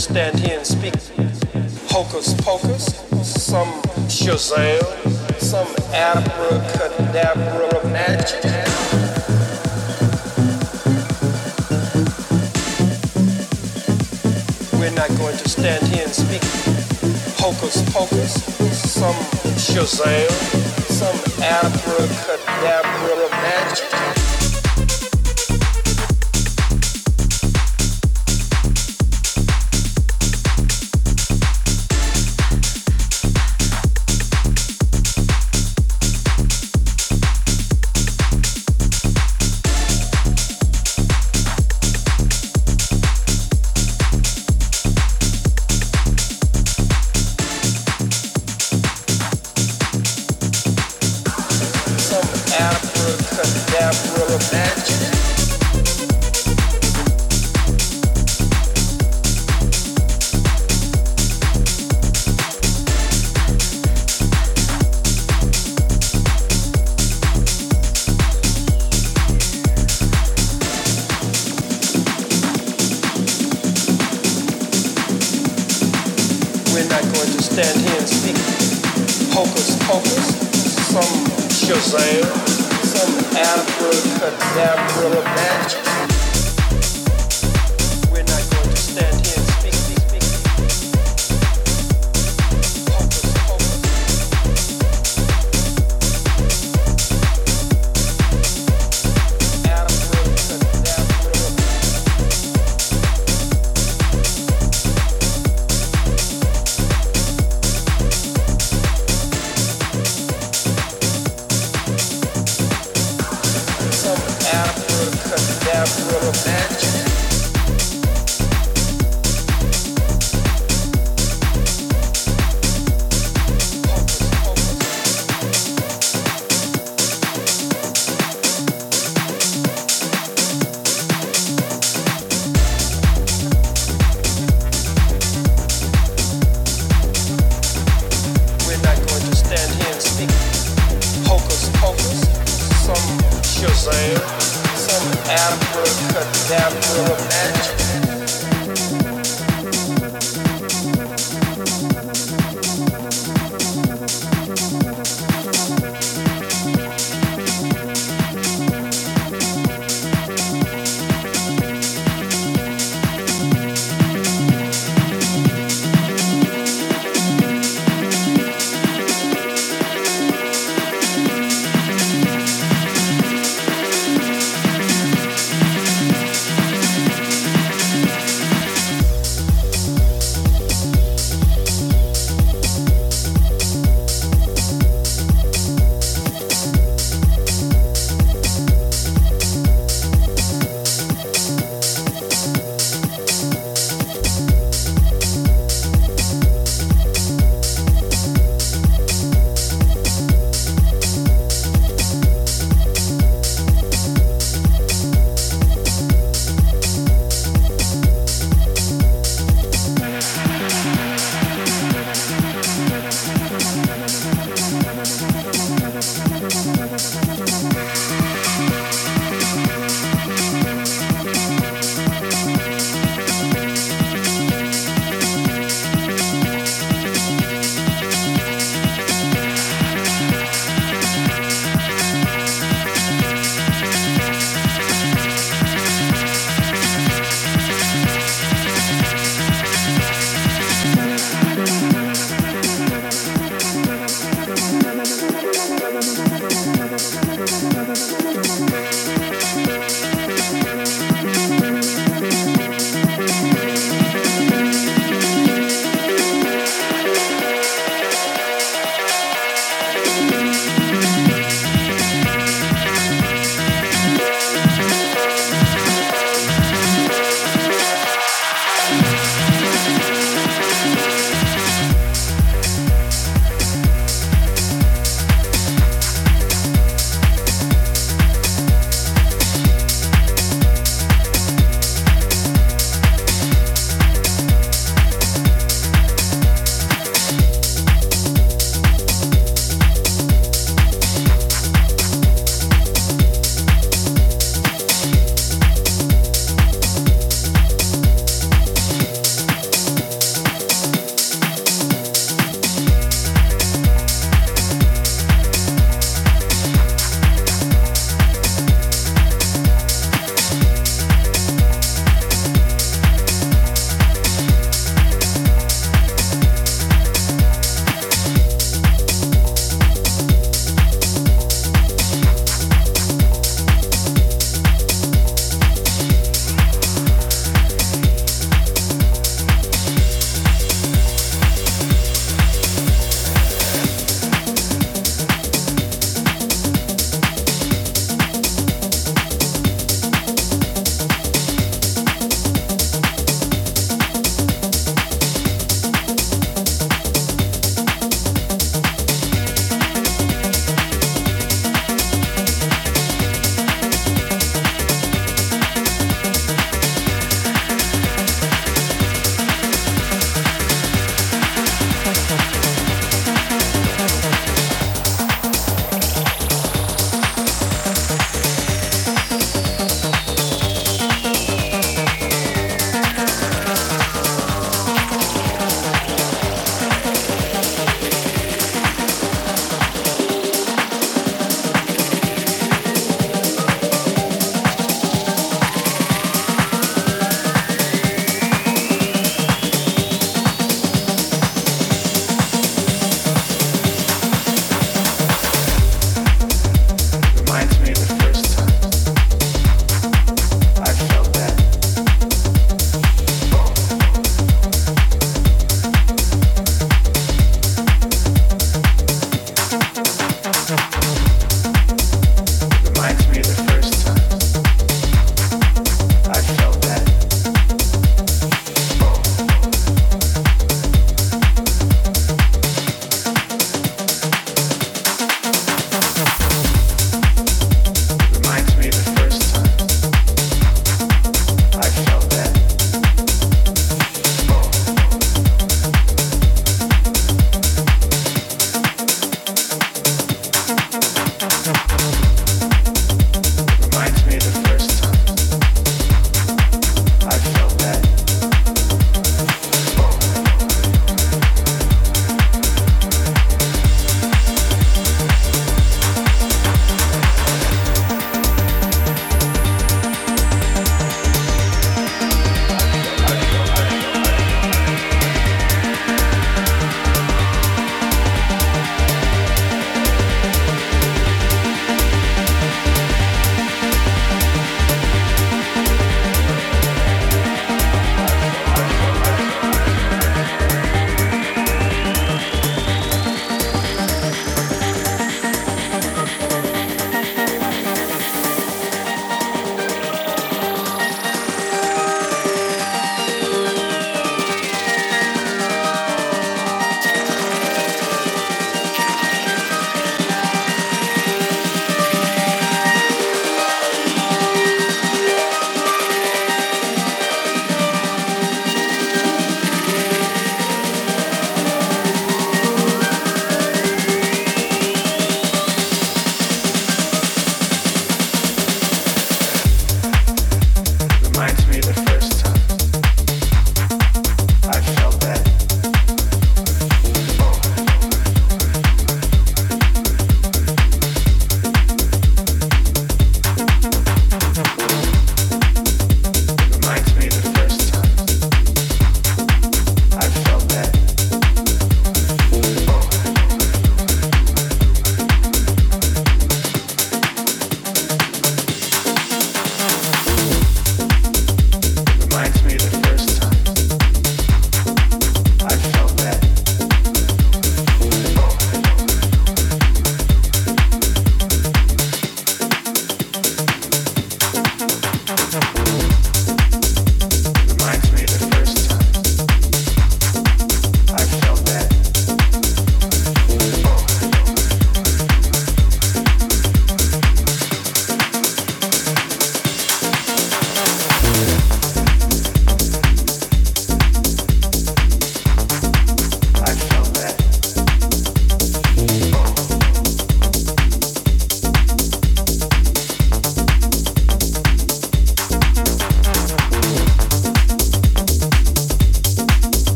stand here and speak hocus pocus, some Shazam, some abracadabra magic. We're not going to stand here and speak hocus pocus, some Shazam, some abracadabra magic.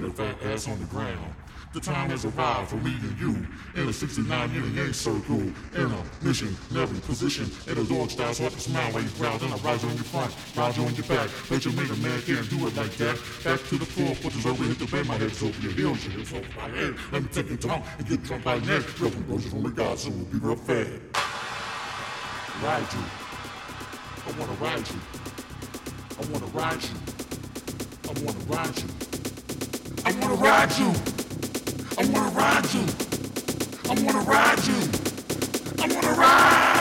Lay the fat ass on the ground. The time has arrived for me and you in a 69 yin yang circle in a mission, never position. And the dog styles hard to smile while you growl. Then I rise on your front, ride you on your back. But you made a man can't do it like that. Back to the floor, put this over, hit the bed, my head's over your heels, your hips over my head. Let me take your tongue and get drunk by neck. Real composure from the God, so we'll be real fat. Ride you. I wanna ride you. I wanna ride you. I wanna ride you. I wanna ride you. I wanna ride you. I wanna ride you. I wanna ride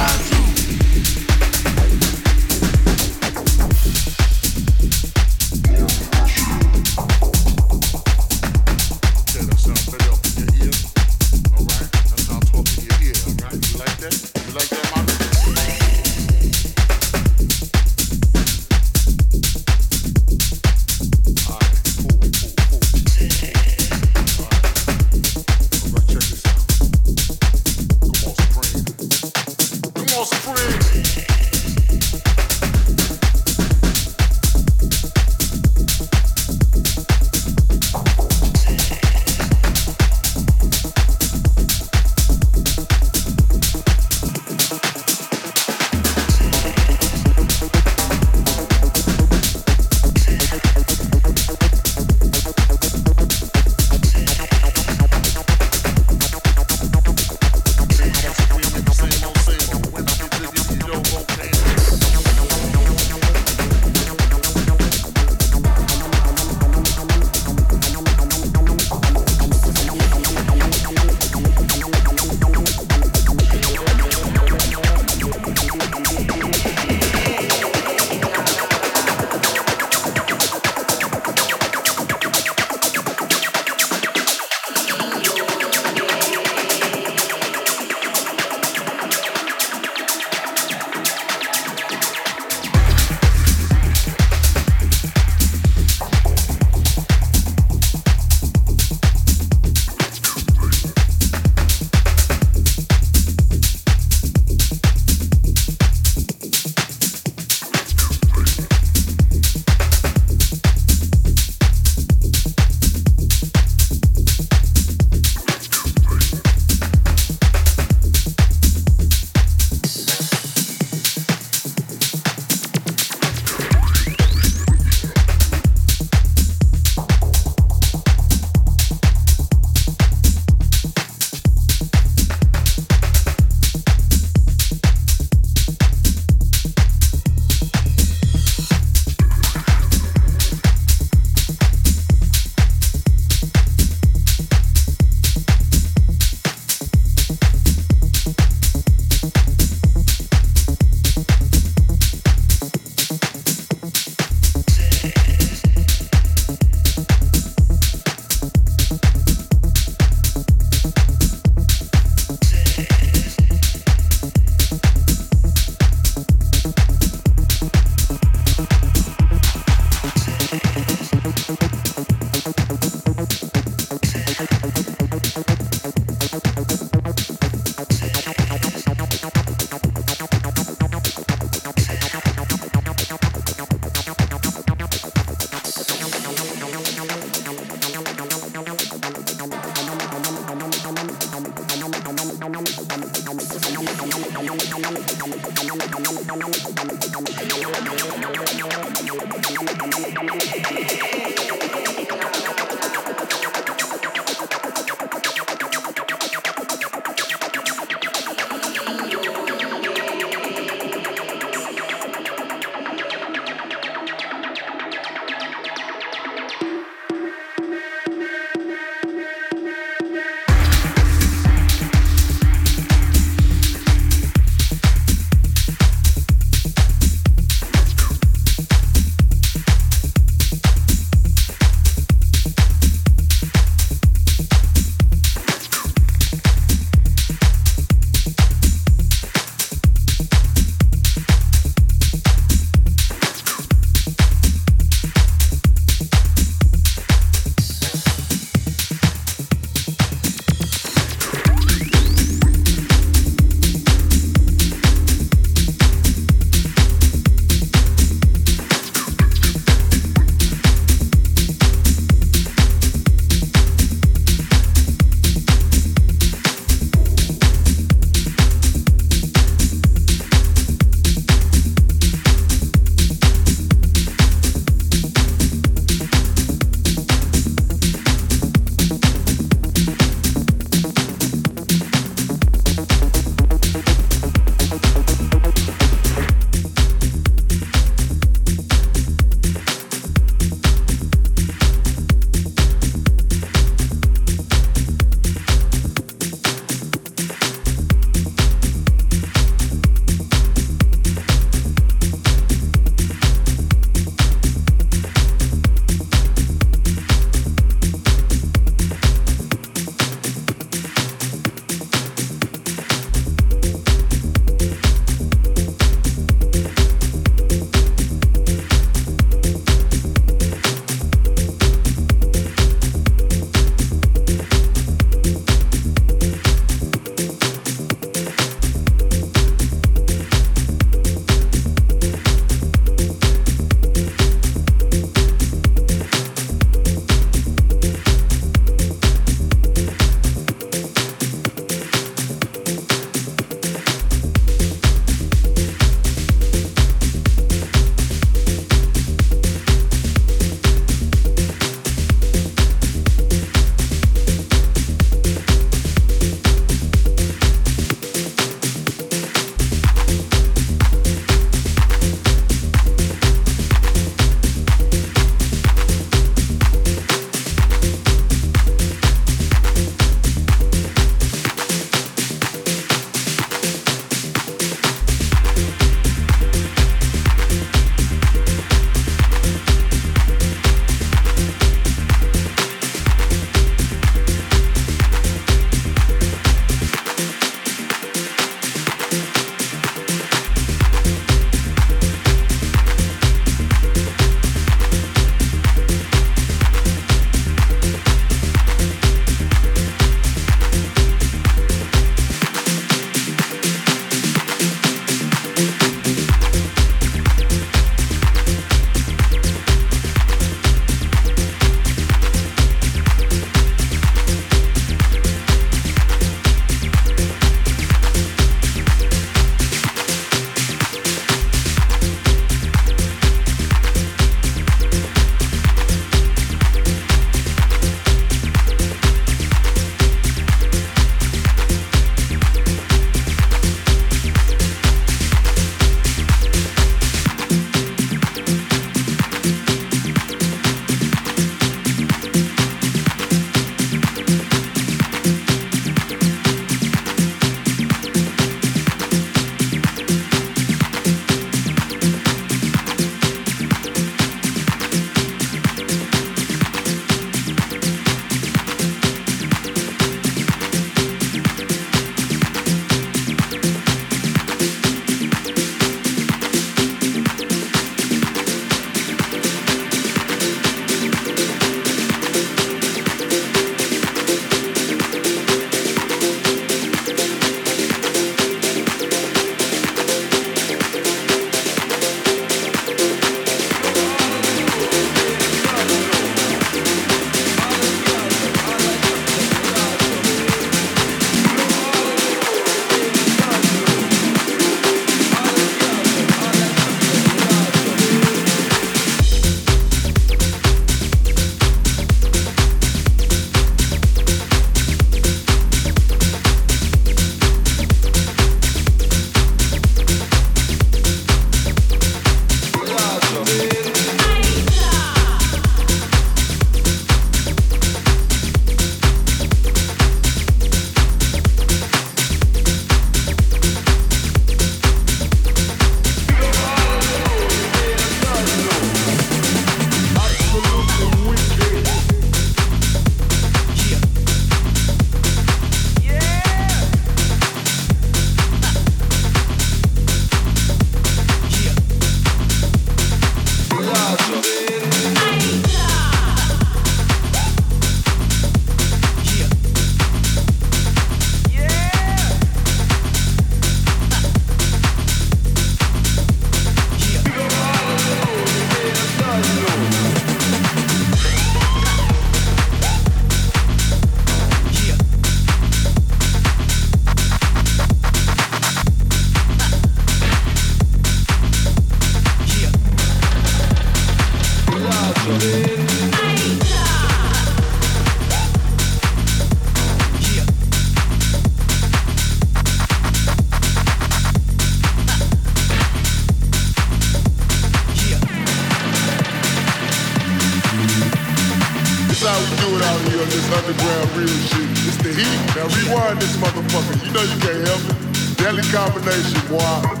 underground real shit. It's the heat. Now rewind this motherfucker. You know you can't help it. Deadly combination, boy.